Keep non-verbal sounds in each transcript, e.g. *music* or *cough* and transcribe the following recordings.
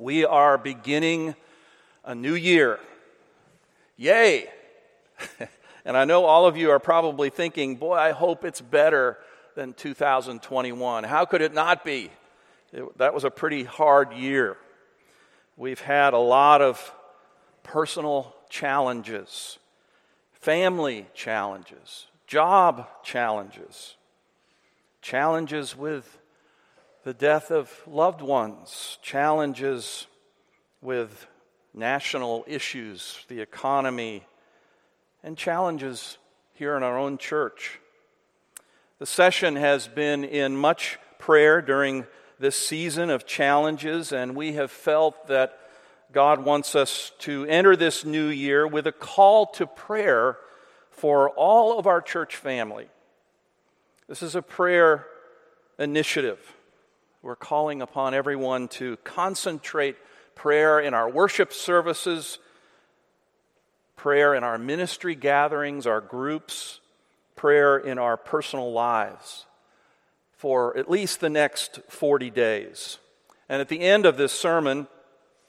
We are beginning a new year. Yay! *laughs* and I know all of you are probably thinking, boy, I hope it's better than 2021. How could it not be? It, that was a pretty hard year. We've had a lot of personal challenges, family challenges, job challenges, challenges with the death of loved ones, challenges with national issues, the economy, and challenges here in our own church. The session has been in much prayer during this season of challenges, and we have felt that God wants us to enter this new year with a call to prayer for all of our church family. This is a prayer initiative. We're calling upon everyone to concentrate prayer in our worship services, prayer in our ministry gatherings, our groups, prayer in our personal lives for at least the next 40 days. And at the end of this sermon,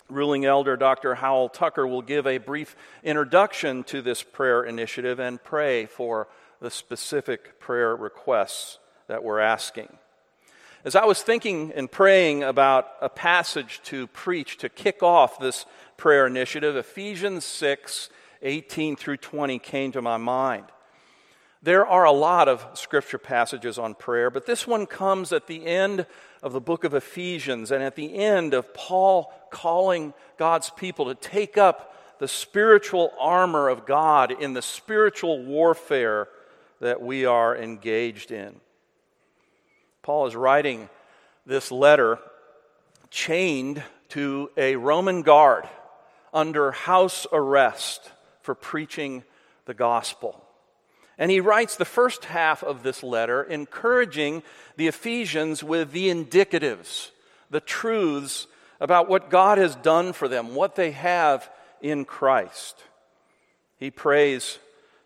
ruling elder Dr. Howell Tucker will give a brief introduction to this prayer initiative and pray for the specific prayer requests that we're asking. As I was thinking and praying about a passage to preach to kick off this prayer initiative, Ephesians 6 18 through 20 came to my mind. There are a lot of scripture passages on prayer, but this one comes at the end of the book of Ephesians and at the end of Paul calling God's people to take up the spiritual armor of God in the spiritual warfare that we are engaged in. Paul is writing this letter chained to a Roman guard under house arrest for preaching the gospel. And he writes the first half of this letter encouraging the Ephesians with the indicatives, the truths about what God has done for them, what they have in Christ. He prays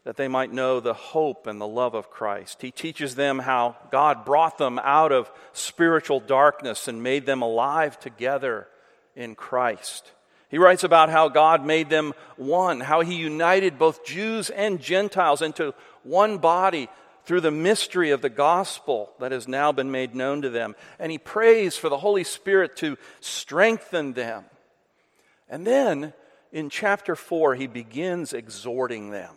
that they might know the hope and the love of Christ. He teaches them how God brought them out of spiritual darkness and made them alive together in Christ. He writes about how God made them one, how He united both Jews and Gentiles into one body through the mystery of the gospel that has now been made known to them. And He prays for the Holy Spirit to strengthen them. And then in chapter 4, He begins exhorting them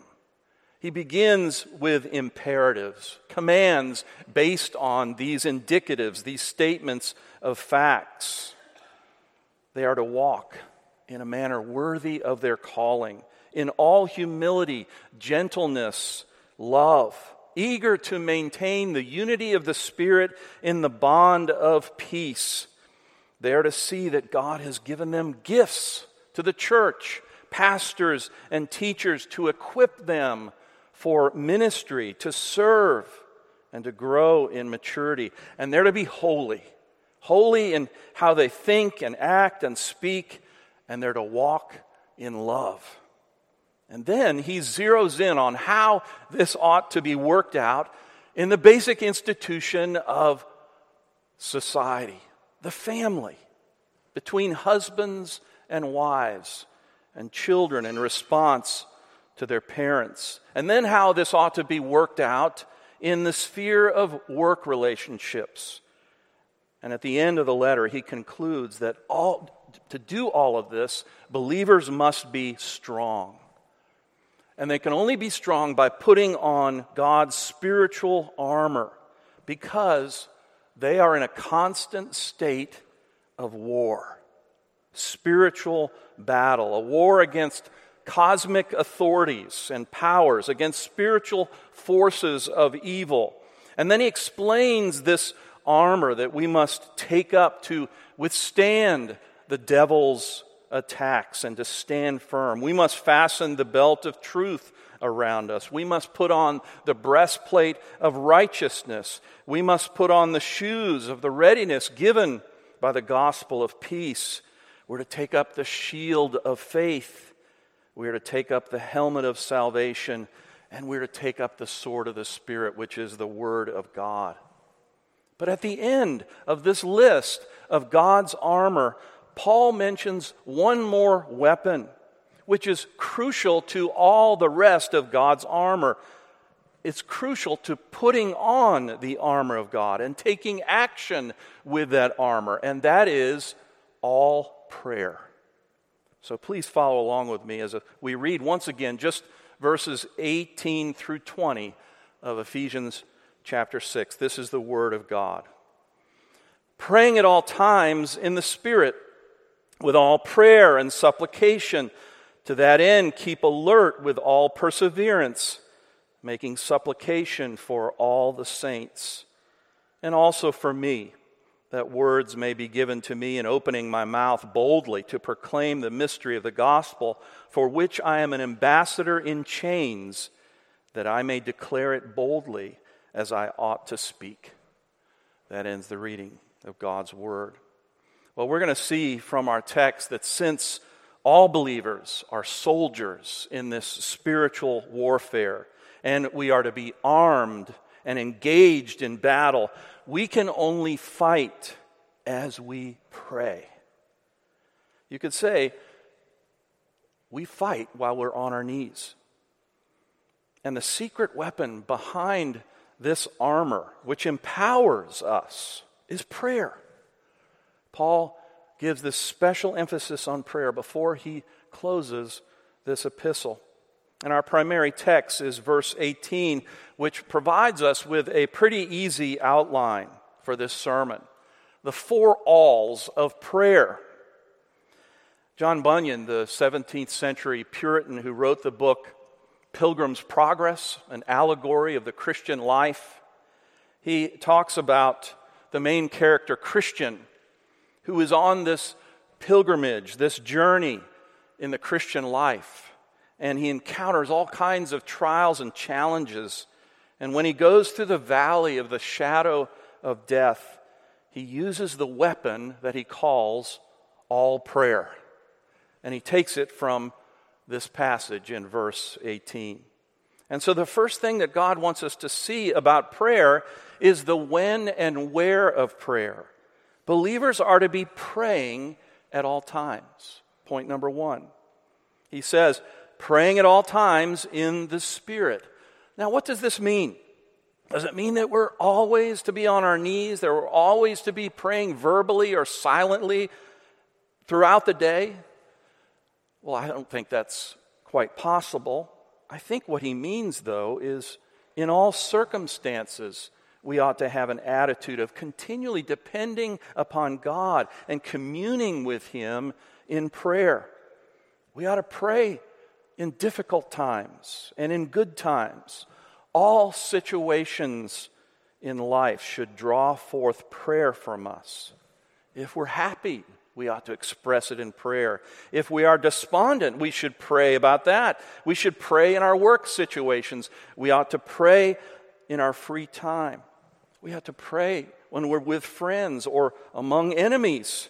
he begins with imperatives, commands based on these indicatives, these statements of facts. They are to walk in a manner worthy of their calling, in all humility, gentleness, love, eager to maintain the unity of the Spirit in the bond of peace. They are to see that God has given them gifts to the church, pastors and teachers to equip them for ministry, to serve, and to grow in maturity. And they're to be holy. Holy in how they think and act and speak, and they're to walk in love. And then he zeroes in on how this ought to be worked out in the basic institution of society, the family, between husbands and wives and children in response to their parents. And then how this ought to be worked out in the sphere of work relationships. And at the end of the letter, he concludes that all, to do all of this, believers must be strong. And they can only be strong by putting on God's spiritual armor because they are in a constant state of war, spiritual battle, a war against cosmic authorities and powers, against spiritual forces of evil. And then he explains this armor that we must take up to withstand the devil's attacks and to stand firm. We must fasten the belt of truth around us. We must put on the breastplate of righteousness. We must put on the shoes of the readiness given by the gospel of peace. We're to take up the shield of faith we are to take up the helmet of salvation, and we're to take up the sword of the Spirit, which is the Word of God. But at the end of this list of God's armor, Paul mentions one more weapon, which is crucial to all the rest of God's armor. It's crucial to putting on the armor of God and taking action with that armor, and that is all prayer. So please follow along with me as we read once again just verses 18 through 20 of Ephesians chapter 6. This is the Word of God. Praying at all times in the Spirit, with all prayer and supplication. To that end, keep alert with all perseverance, making supplication for all the saints, and also for me that words may be given to me in opening my mouth boldly to proclaim the mystery of the gospel, for which I am an ambassador in chains, that I may declare it boldly as I ought to speak. That ends the reading of God's word. Well, we're going to see from our text that since all believers are soldiers in this spiritual warfare, and we are to be armed and engaged in battle, we can only fight as we pray. You could say, we fight while we're on our knees. And the secret weapon behind this armor, which empowers us, is prayer. Paul gives this special emphasis on prayer before he closes this epistle. And our primary text is verse 18, which provides us with a pretty easy outline for this sermon the four alls of prayer. John Bunyan, the 17th century Puritan who wrote the book Pilgrim's Progress, an allegory of the Christian life, he talks about the main character, Christian, who is on this pilgrimage, this journey in the Christian life and he encounters all kinds of trials and challenges. And when he goes through the valley of the shadow of death, he uses the weapon that he calls all prayer. And he takes it from this passage in verse 18. And so, the first thing that God wants us to see about prayer is the when and where of prayer. Believers are to be praying at all times. Point number one. He says, praying at all times in the Spirit. Now, what does this mean? Does it mean that we're always to be on our knees, that we're always to be praying verbally or silently throughout the day? Well, I don't think that's quite possible. I think what he means, though, is in all circumstances, we ought to have an attitude of continually depending upon God and communing with Him in prayer. We ought to pray in difficult times and in good times. All situations in life should draw forth prayer from us. If we're happy, we ought to express it in prayer. If we are despondent, we should pray about that. We should pray in our work situations. We ought to pray in our free time. We ought to pray when we're with friends or among enemies.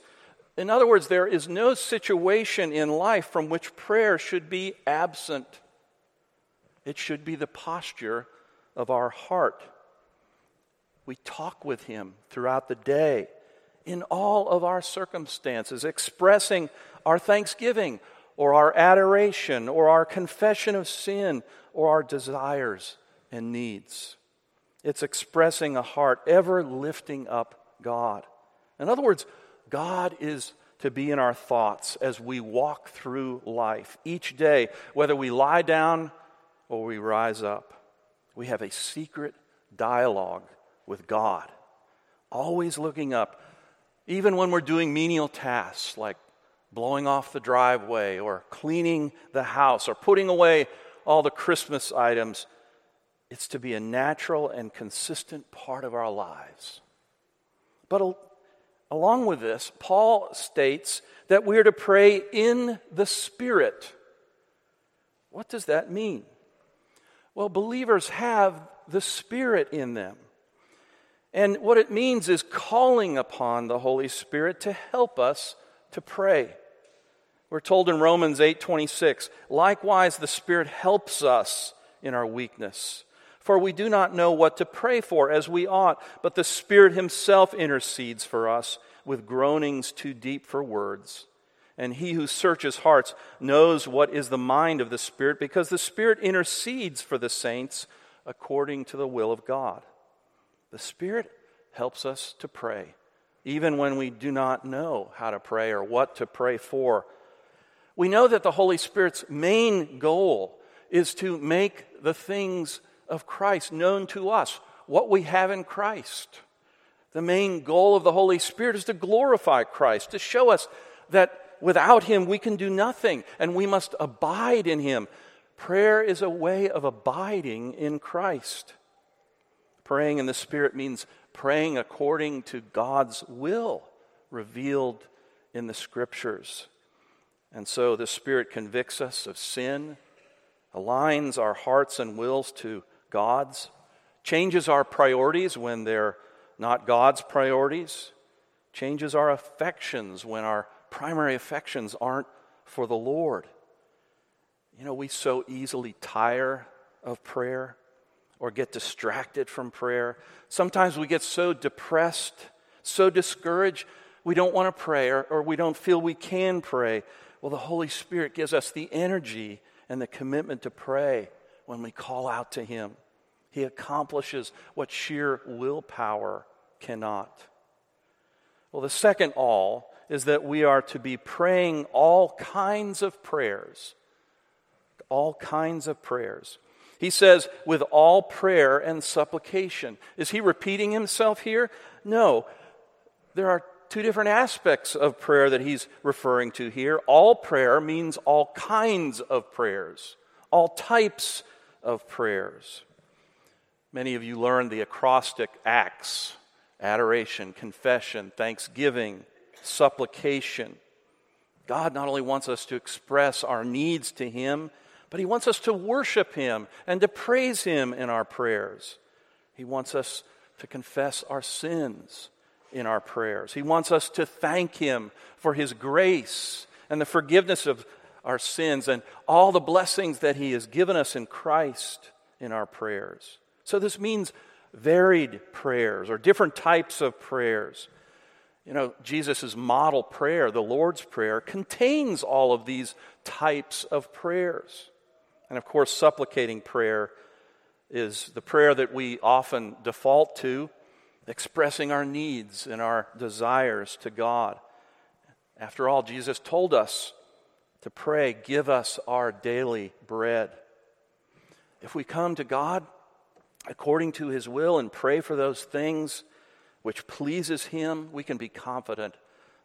In other words, there is no situation in life from which prayer should be absent. It should be the posture of our heart. We talk with Him throughout the day in all of our circumstances, expressing our thanksgiving or our adoration or our confession of sin or our desires and needs. It's expressing a heart ever lifting up God. In other words, God is to be in our thoughts as we walk through life each day, whether we lie down or we rise up. We have a secret dialogue with God, always looking up, even when we're doing menial tasks like blowing off the driveway or cleaning the house or putting away all the Christmas items. It's to be a natural and consistent part of our lives. But Along with this, Paul states that we're to pray in the Spirit. What does that mean? Well, believers have the Spirit in them. And what it means is calling upon the Holy Spirit to help us to pray. We're told in Romans 8:26, likewise the Spirit helps us in our weakness. For we do not know what to pray for as we ought, but the Spirit Himself intercedes for us with groanings too deep for words. And he who searches hearts knows what is the mind of the Spirit, because the Spirit intercedes for the saints according to the will of God. The Spirit helps us to pray, even when we do not know how to pray or what to pray for. We know that the Holy Spirit's main goal is to make the things of Christ known to us, what we have in Christ. The main goal of the Holy Spirit is to glorify Christ, to show us that without Him we can do nothing and we must abide in Him. Prayer is a way of abiding in Christ. Praying in the Spirit means praying according to God's will revealed in the Scriptures. And so the Spirit convicts us of sin, aligns our hearts and wills to God's, changes our priorities when they're not God's priorities, changes our affections when our primary affections aren't for the Lord. You know, we so easily tire of prayer or get distracted from prayer. Sometimes we get so depressed, so discouraged, we don't want to pray or, or we don't feel we can pray. Well, the Holy Spirit gives us the energy and the commitment to pray when we call out to Him. He accomplishes what sheer willpower cannot. Well, the second all is that we are to be praying all kinds of prayers. All kinds of prayers. He says, with all prayer and supplication. Is he repeating himself here? No. There are two different aspects of prayer that he's referring to here. All prayer means all kinds of prayers, all types of prayers. Many of you learned the acrostic ACTS adoration, confession, thanksgiving, supplication. God not only wants us to express our needs to Him, but He wants us to worship Him and to praise Him in our prayers. He wants us to confess our sins in our prayers. He wants us to thank Him for His grace and the forgiveness of our sins and all the blessings that He has given us in Christ in our prayers. So, this means varied prayers or different types of prayers. You know, Jesus' model prayer, the Lord's Prayer, contains all of these types of prayers. And of course, supplicating prayer is the prayer that we often default to, expressing our needs and our desires to God. After all, Jesus told us to pray, Give us our daily bread. If we come to God according to his will and pray for those things which pleases him, we can be confident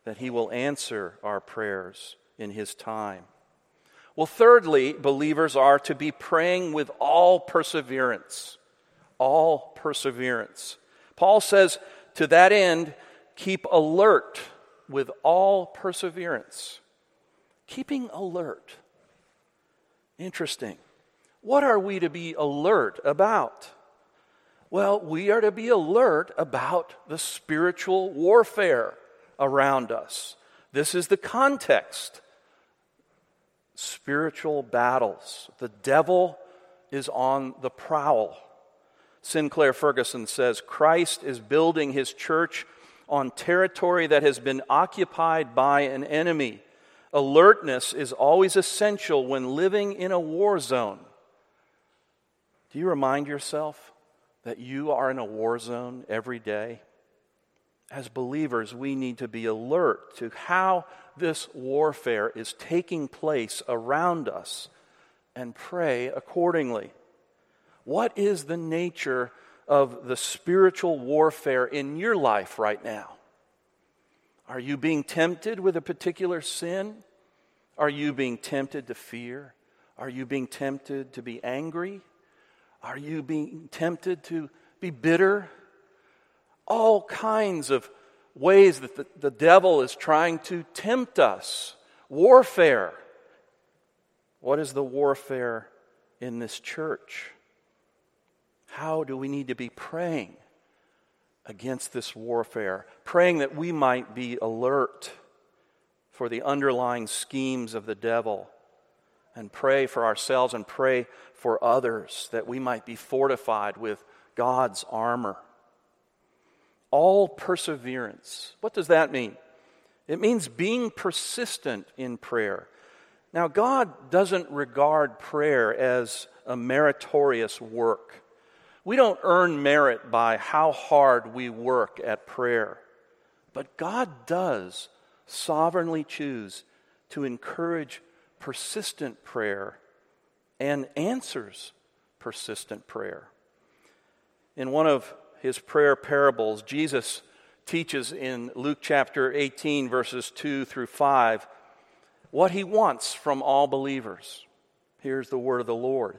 that he will answer our prayers in his time. Well, thirdly, believers are to be praying with all perseverance. All perseverance. Paul says, to that end, keep alert with all perseverance. Keeping alert. Interesting. What are we to be alert about? Well, we are to be alert about the spiritual warfare around us. This is the context. Spiritual battles. The devil is on the prowl. Sinclair Ferguson says Christ is building his church on territory that has been occupied by an enemy. Alertness is always essential when living in a war zone. Do you remind yourself that you are in a war zone every day? As believers, we need to be alert to how this warfare is taking place around us and pray accordingly. What is the nature of the spiritual warfare in your life right now? Are you being tempted with a particular sin? Are you being tempted to fear? Are you being tempted to be angry? Are you being tempted to be bitter? All kinds of ways that the, the devil is trying to tempt us. Warfare. What is the warfare in this church? How do we need to be praying against this warfare? Praying that we might be alert for the underlying schemes of the devil and pray for ourselves and pray for others that we might be fortified with God's armor. all perseverance. What does that mean? It means being persistent in prayer. Now, God doesn't regard prayer as a meritorious work. We don't earn merit by how hard we work at prayer. But God does sovereignly choose to encourage persistent prayer and answers persistent prayer. In one of his prayer parables, Jesus teaches in Luke chapter 18, verses 2 through 5, what he wants from all believers. Here's the word of the Lord.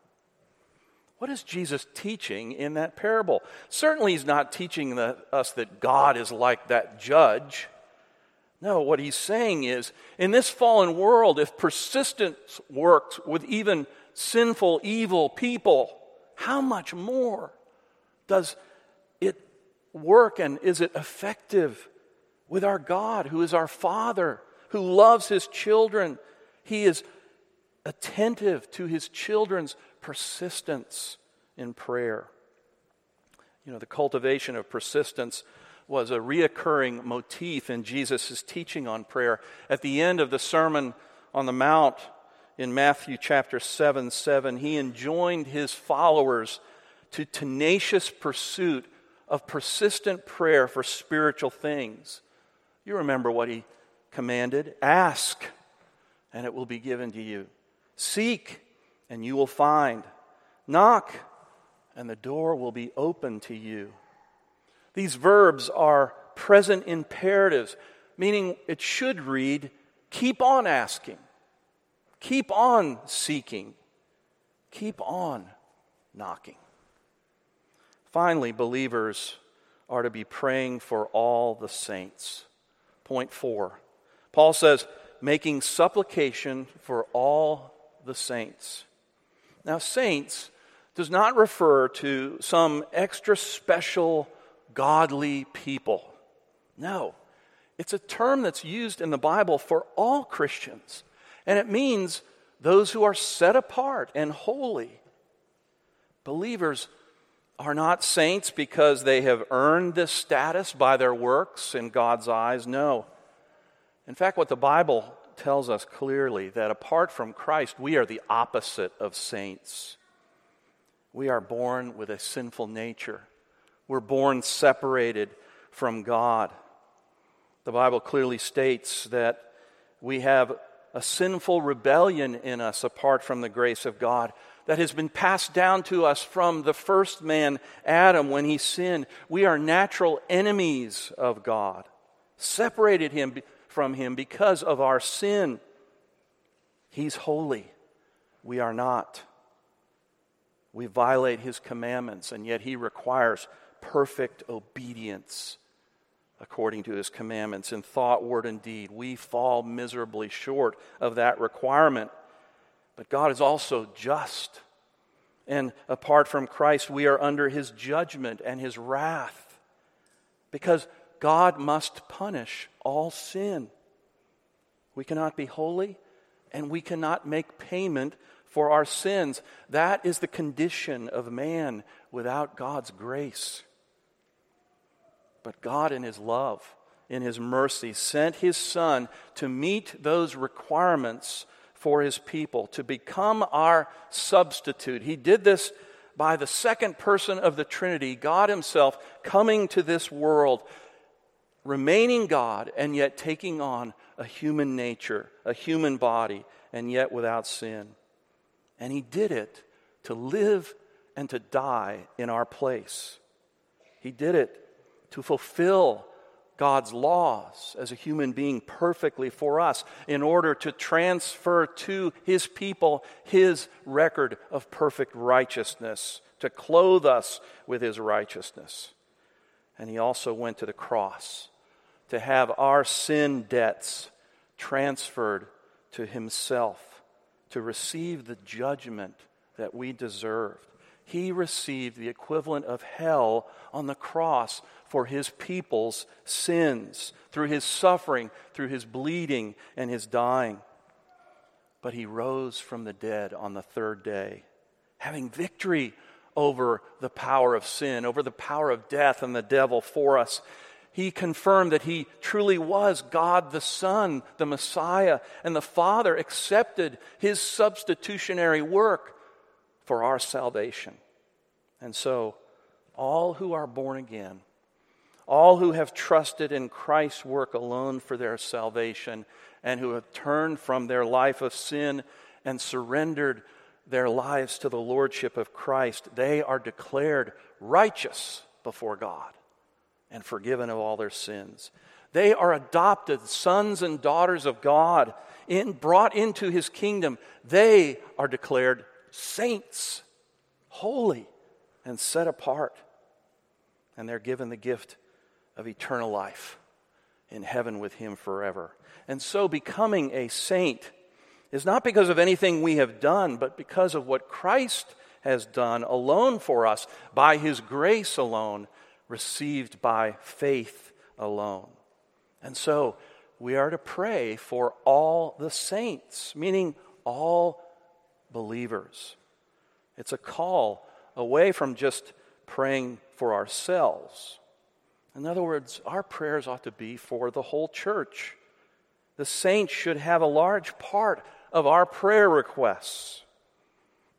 What is Jesus teaching in that parable? Certainly, he's not teaching the, us that God is like that judge. No, what he's saying is in this fallen world, if persistence works with even sinful, evil people, how much more does it work and is it effective with our God, who is our Father, who loves his children? He is attentive to his children's persistence in prayer. You know, the cultivation of persistence was a reoccurring motif in Jesus' teaching on prayer. At the end of the Sermon on the Mount in Matthew chapter 7 7, he enjoined his followers to tenacious pursuit of persistent prayer for spiritual things. You remember what he commanded ask, and it will be given to you. Seek, and you will find. Knock, and the door will be open to you. These verbs are present imperatives, meaning it should read keep on asking, keep on seeking, keep on knocking. Finally, believers are to be praying for all the saints. Point four Paul says, making supplication for all the saints. Now, saints does not refer to some extra special godly people. No, it's a term that's used in the Bible for all Christians, and it means those who are set apart and holy. Believers are not saints because they have earned this status by their works in God's eyes. No. In fact, what the Bible tells us clearly that apart from Christ, we are the opposite of saints. We are born with a sinful nature. We're born separated from God. The Bible clearly states that we have a sinful rebellion in us apart from the grace of God that has been passed down to us from the first man, Adam, when he sinned. We are natural enemies of God, separated him from him because of our sin. He's holy. We are not. We violate his commandments, and yet he requires perfect obedience according to his commandments in thought, word, and deed. We fall miserably short of that requirement. But God is also just. And apart from Christ, we are under his judgment and his wrath because God must punish all sin. We cannot be holy and we cannot make payment for our sins. That is the condition of man without God's grace. But God, in His love, in His mercy, sent His Son to meet those requirements for His people, to become our substitute. He did this by the second person of the Trinity, God Himself, coming to this world, remaining God, and yet taking on a human nature, a human body, and yet without sin. And he did it to live and to die in our place. He did it to fulfill God's laws as a human being perfectly for us in order to transfer to his people his record of perfect righteousness, to clothe us with his righteousness. And he also went to the cross to have our sin debts transferred to himself to receive the judgment that we deserved. He received the equivalent of hell on the cross for his people's sins through his suffering, through his bleeding, and his dying. But he rose from the dead on the third day, having victory over the power of sin, over the power of death and the devil for us. He confirmed that he truly was God the Son, the Messiah, and the Father accepted his substitutionary work for our salvation. And so, all who are born again, all who have trusted in Christ's work alone for their salvation, and who have turned from their life of sin and surrendered their lives to the Lordship of Christ, they are declared righteous before God and forgiven of all their sins. They are adopted sons and daughters of God, in, brought into his kingdom. They are declared saints, holy, and set apart. And they're given the gift of eternal life in heaven with him forever. And so, becoming a saint is not because of anything we have done, but because of what Christ has done alone for us, by his grace alone, received by faith alone. And so, we are to pray for all the saints, meaning all believers. It's a call away from just praying for ourselves. In other words, our prayers ought to be for the whole church. The saints should have a large part of our prayer requests.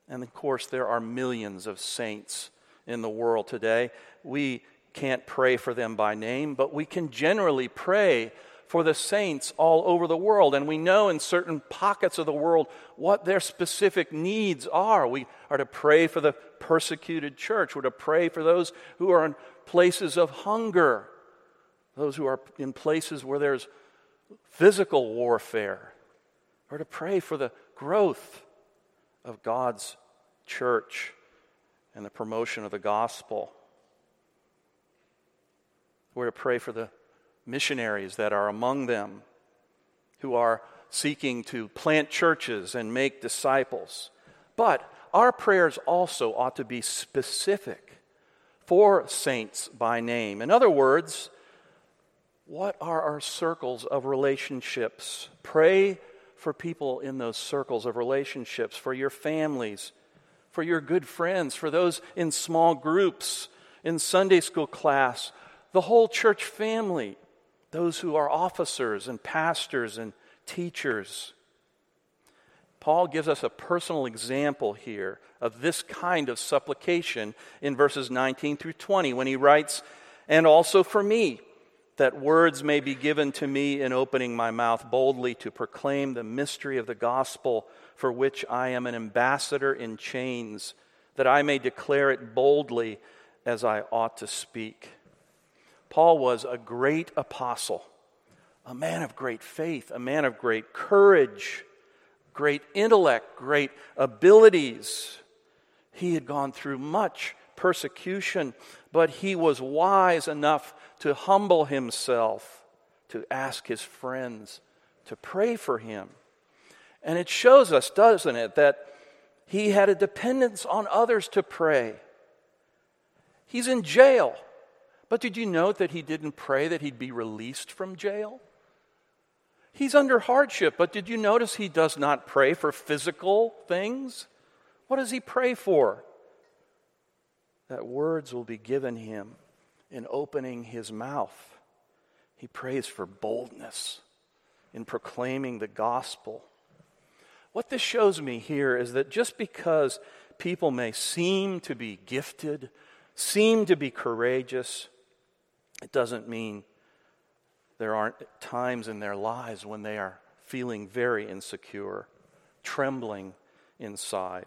And of course, there are millions of saints in the world today. We can't pray for them by name, but we can generally pray for the saints all over the world. And we know in certain pockets of the world what their specific needs are. We are to pray for the persecuted church, we're to pray for those who are in places of hunger, those who are in places where there's physical warfare. We're to pray for the growth of God's church and the promotion of the gospel. We're to pray for the missionaries that are among them who are seeking to plant churches and make disciples. But our prayers also ought to be specific for saints by name. In other words, what are our circles of relationships? Pray for people in those circles of relationships, for your families, for your good friends, for those in small groups, in Sunday school class, the whole church family those who are officers and pastors and teachers. Paul gives us a personal example here of this kind of supplication in verses 19 through 20 when he writes, And also for me, that words may be given to me in opening my mouth boldly to proclaim the mystery of the gospel for which I am an ambassador in chains, that I may declare it boldly as I ought to speak. Paul was a great apostle, a man of great faith, a man of great courage, great intellect, great abilities. He had gone through much persecution, but he was wise enough to humble himself, to ask his friends to pray for him. And it shows us, doesn't it, that he had a dependence on others to pray. He's in jail. But did you note that he didn't pray that he'd be released from jail? He's under hardship, but did you notice he does not pray for physical things? What does he pray for? That words will be given him in opening his mouth. He prays for boldness in proclaiming the gospel. What this shows me here is that just because people may seem to be gifted, seem to be courageous, it doesn't mean there aren't times in their lives when they are feeling very insecure, trembling inside.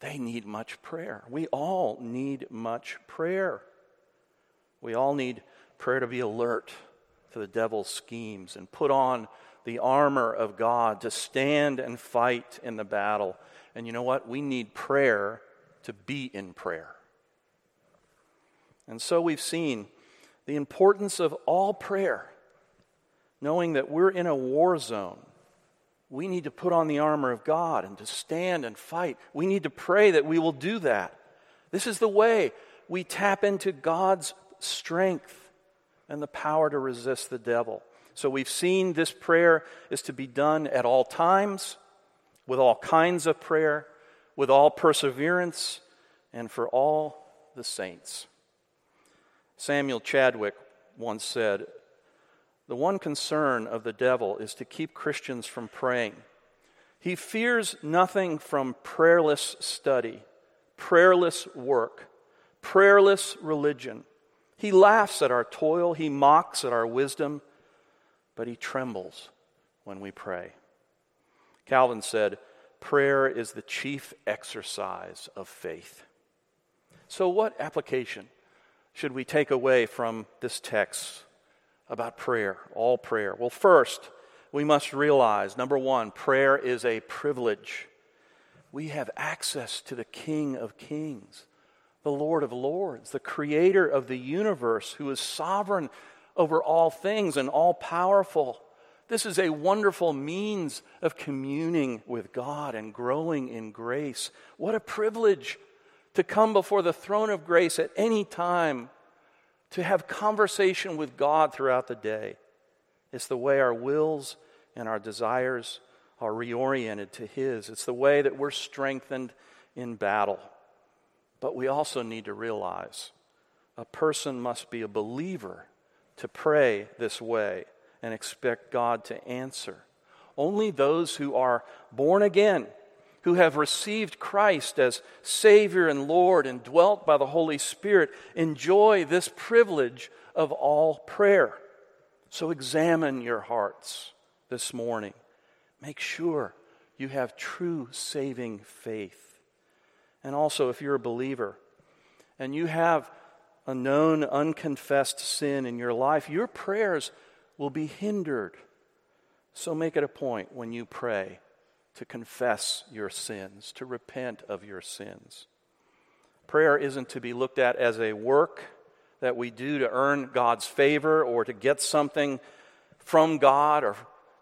They need much prayer. We all need much prayer. We all need prayer to be alert to the devil's schemes and put on the armor of God to stand and fight in the battle. And you know what? We need prayer to be in prayer. And so we've seen the importance of all prayer knowing that we're in a war zone. We need to put on the armor of God and to stand and fight. We need to pray that we will do that. This is the way we tap into God's strength and the power to resist the devil. So we've seen this prayer is to be done at all times, with all kinds of prayer, with all perseverance, and for all the saints. Samuel Chadwick once said, The one concern of the devil is to keep Christians from praying. He fears nothing from prayerless study, prayerless work, prayerless religion. He laughs at our toil, he mocks at our wisdom, but he trembles when we pray. Calvin said, Prayer is the chief exercise of faith. So, what application should we take away from this text about prayer, all prayer? Well, first, we must realize number one, prayer is a privilege. We have access to the King of Kings, the Lord of Lords, the Creator of the universe, who is sovereign over all things and all powerful. This is a wonderful means of communing with God and growing in grace. What a privilege to come before the throne of grace at any time, to have conversation with God throughout the day. It's the way our wills and our desires are reoriented to His. It's the way that we're strengthened in battle. But we also need to realize a person must be a believer to pray this way and expect God to answer. Only those who are born again, who have received Christ as Savior and Lord and dwelt by the Holy Spirit, enjoy this privilege of all prayer. So examine your hearts this morning. Make sure you have true saving faith. And also, if you're a believer and you have a known unconfessed sin in your life, your prayers will be hindered. So make it a point when you pray to confess your sins, to repent of your sins. Prayer isn't to be looked at as a work that we do to earn God's favor or to get something from God or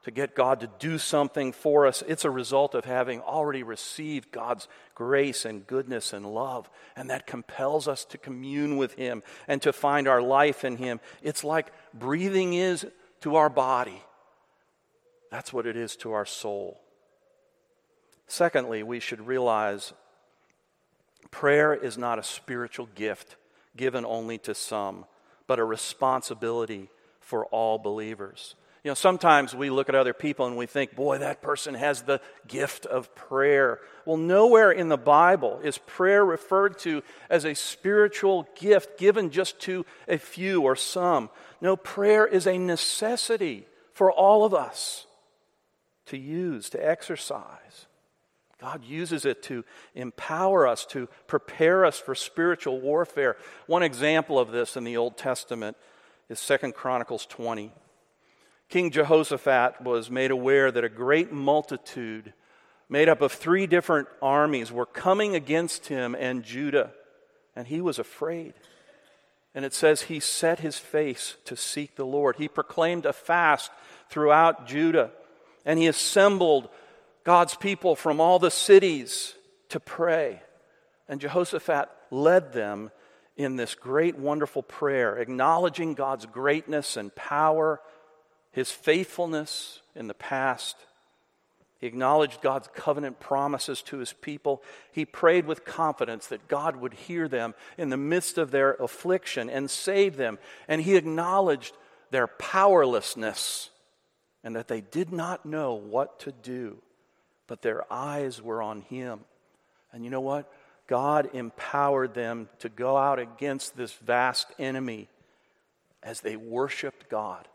to get God to do something for us. It's a result of having already received God's grace and goodness and love. And that compels us to commune with Him and to find our life in Him. It's like breathing is to our body, that's what it is to our soul. Secondly, we should realize prayer is not a spiritual gift given only to some, but a responsibility for all believers. You know, sometimes we look at other people and we think, boy, that person has the gift of prayer. Well, nowhere in the Bible is prayer referred to as a spiritual gift given just to a few or some. No, prayer is a necessity for all of us to use, to exercise. God uses it to empower us, to prepare us for spiritual warfare. One example of this in the Old Testament is Second Chronicles 20. King Jehoshaphat was made aware that a great multitude, made up of three different armies, were coming against him and Judah, and he was afraid. And it says he set his face to seek the Lord. He proclaimed a fast throughout Judah, and he assembled God's people from all the cities to pray. And Jehoshaphat led them in this great, wonderful prayer, acknowledging God's greatness and power his faithfulness in the past. He acknowledged God's covenant promises to his people. He prayed with confidence that God would hear them in the midst of their affliction and save them. And he acknowledged their powerlessness and that they did not know what to do, but their eyes were on him. And you know what? God empowered them to go out against this vast enemy as they worshiped God.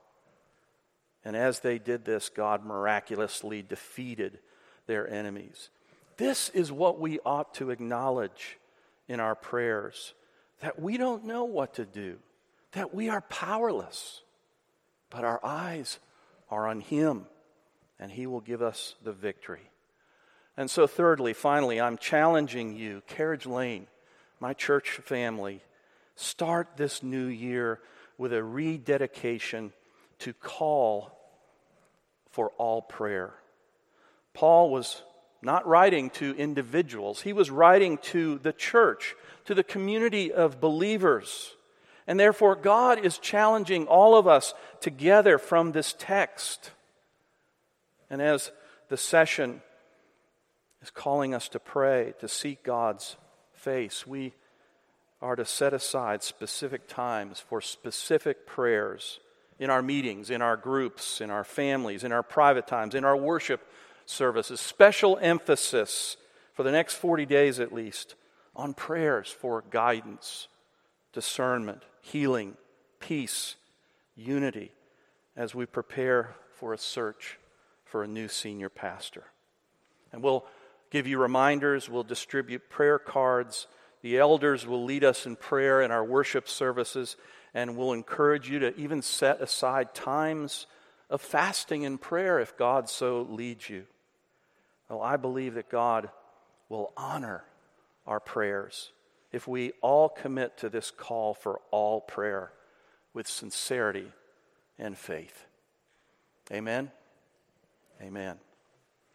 And as they did this, God miraculously defeated their enemies. This is what we ought to acknowledge in our prayers that we don't know what to do, that we are powerless, but our eyes are on Him, and He will give us the victory. And so, thirdly, finally, I'm challenging you, Carriage Lane, my church family, start this new year with a rededication to call for all prayer. Paul was not writing to individuals, he was writing to the church, to the community of believers. And therefore, God is challenging all of us together from this text. And as the session is calling us to pray, to seek God's face, we are to set aside specific times for specific prayers in our meetings, in our groups, in our families, in our private times, in our worship services. Special emphasis for the next 40 days at least on prayers for guidance, discernment, healing, peace, unity as we prepare for a search for a new senior pastor. And we'll give you reminders, we'll distribute prayer cards. The elders will lead us in prayer in our worship services, and we'll encourage you to even set aside times of fasting and prayer if God so leads you. Well, I believe that God will honor our prayers if we all commit to this call for all prayer with sincerity and faith. Amen. Amen.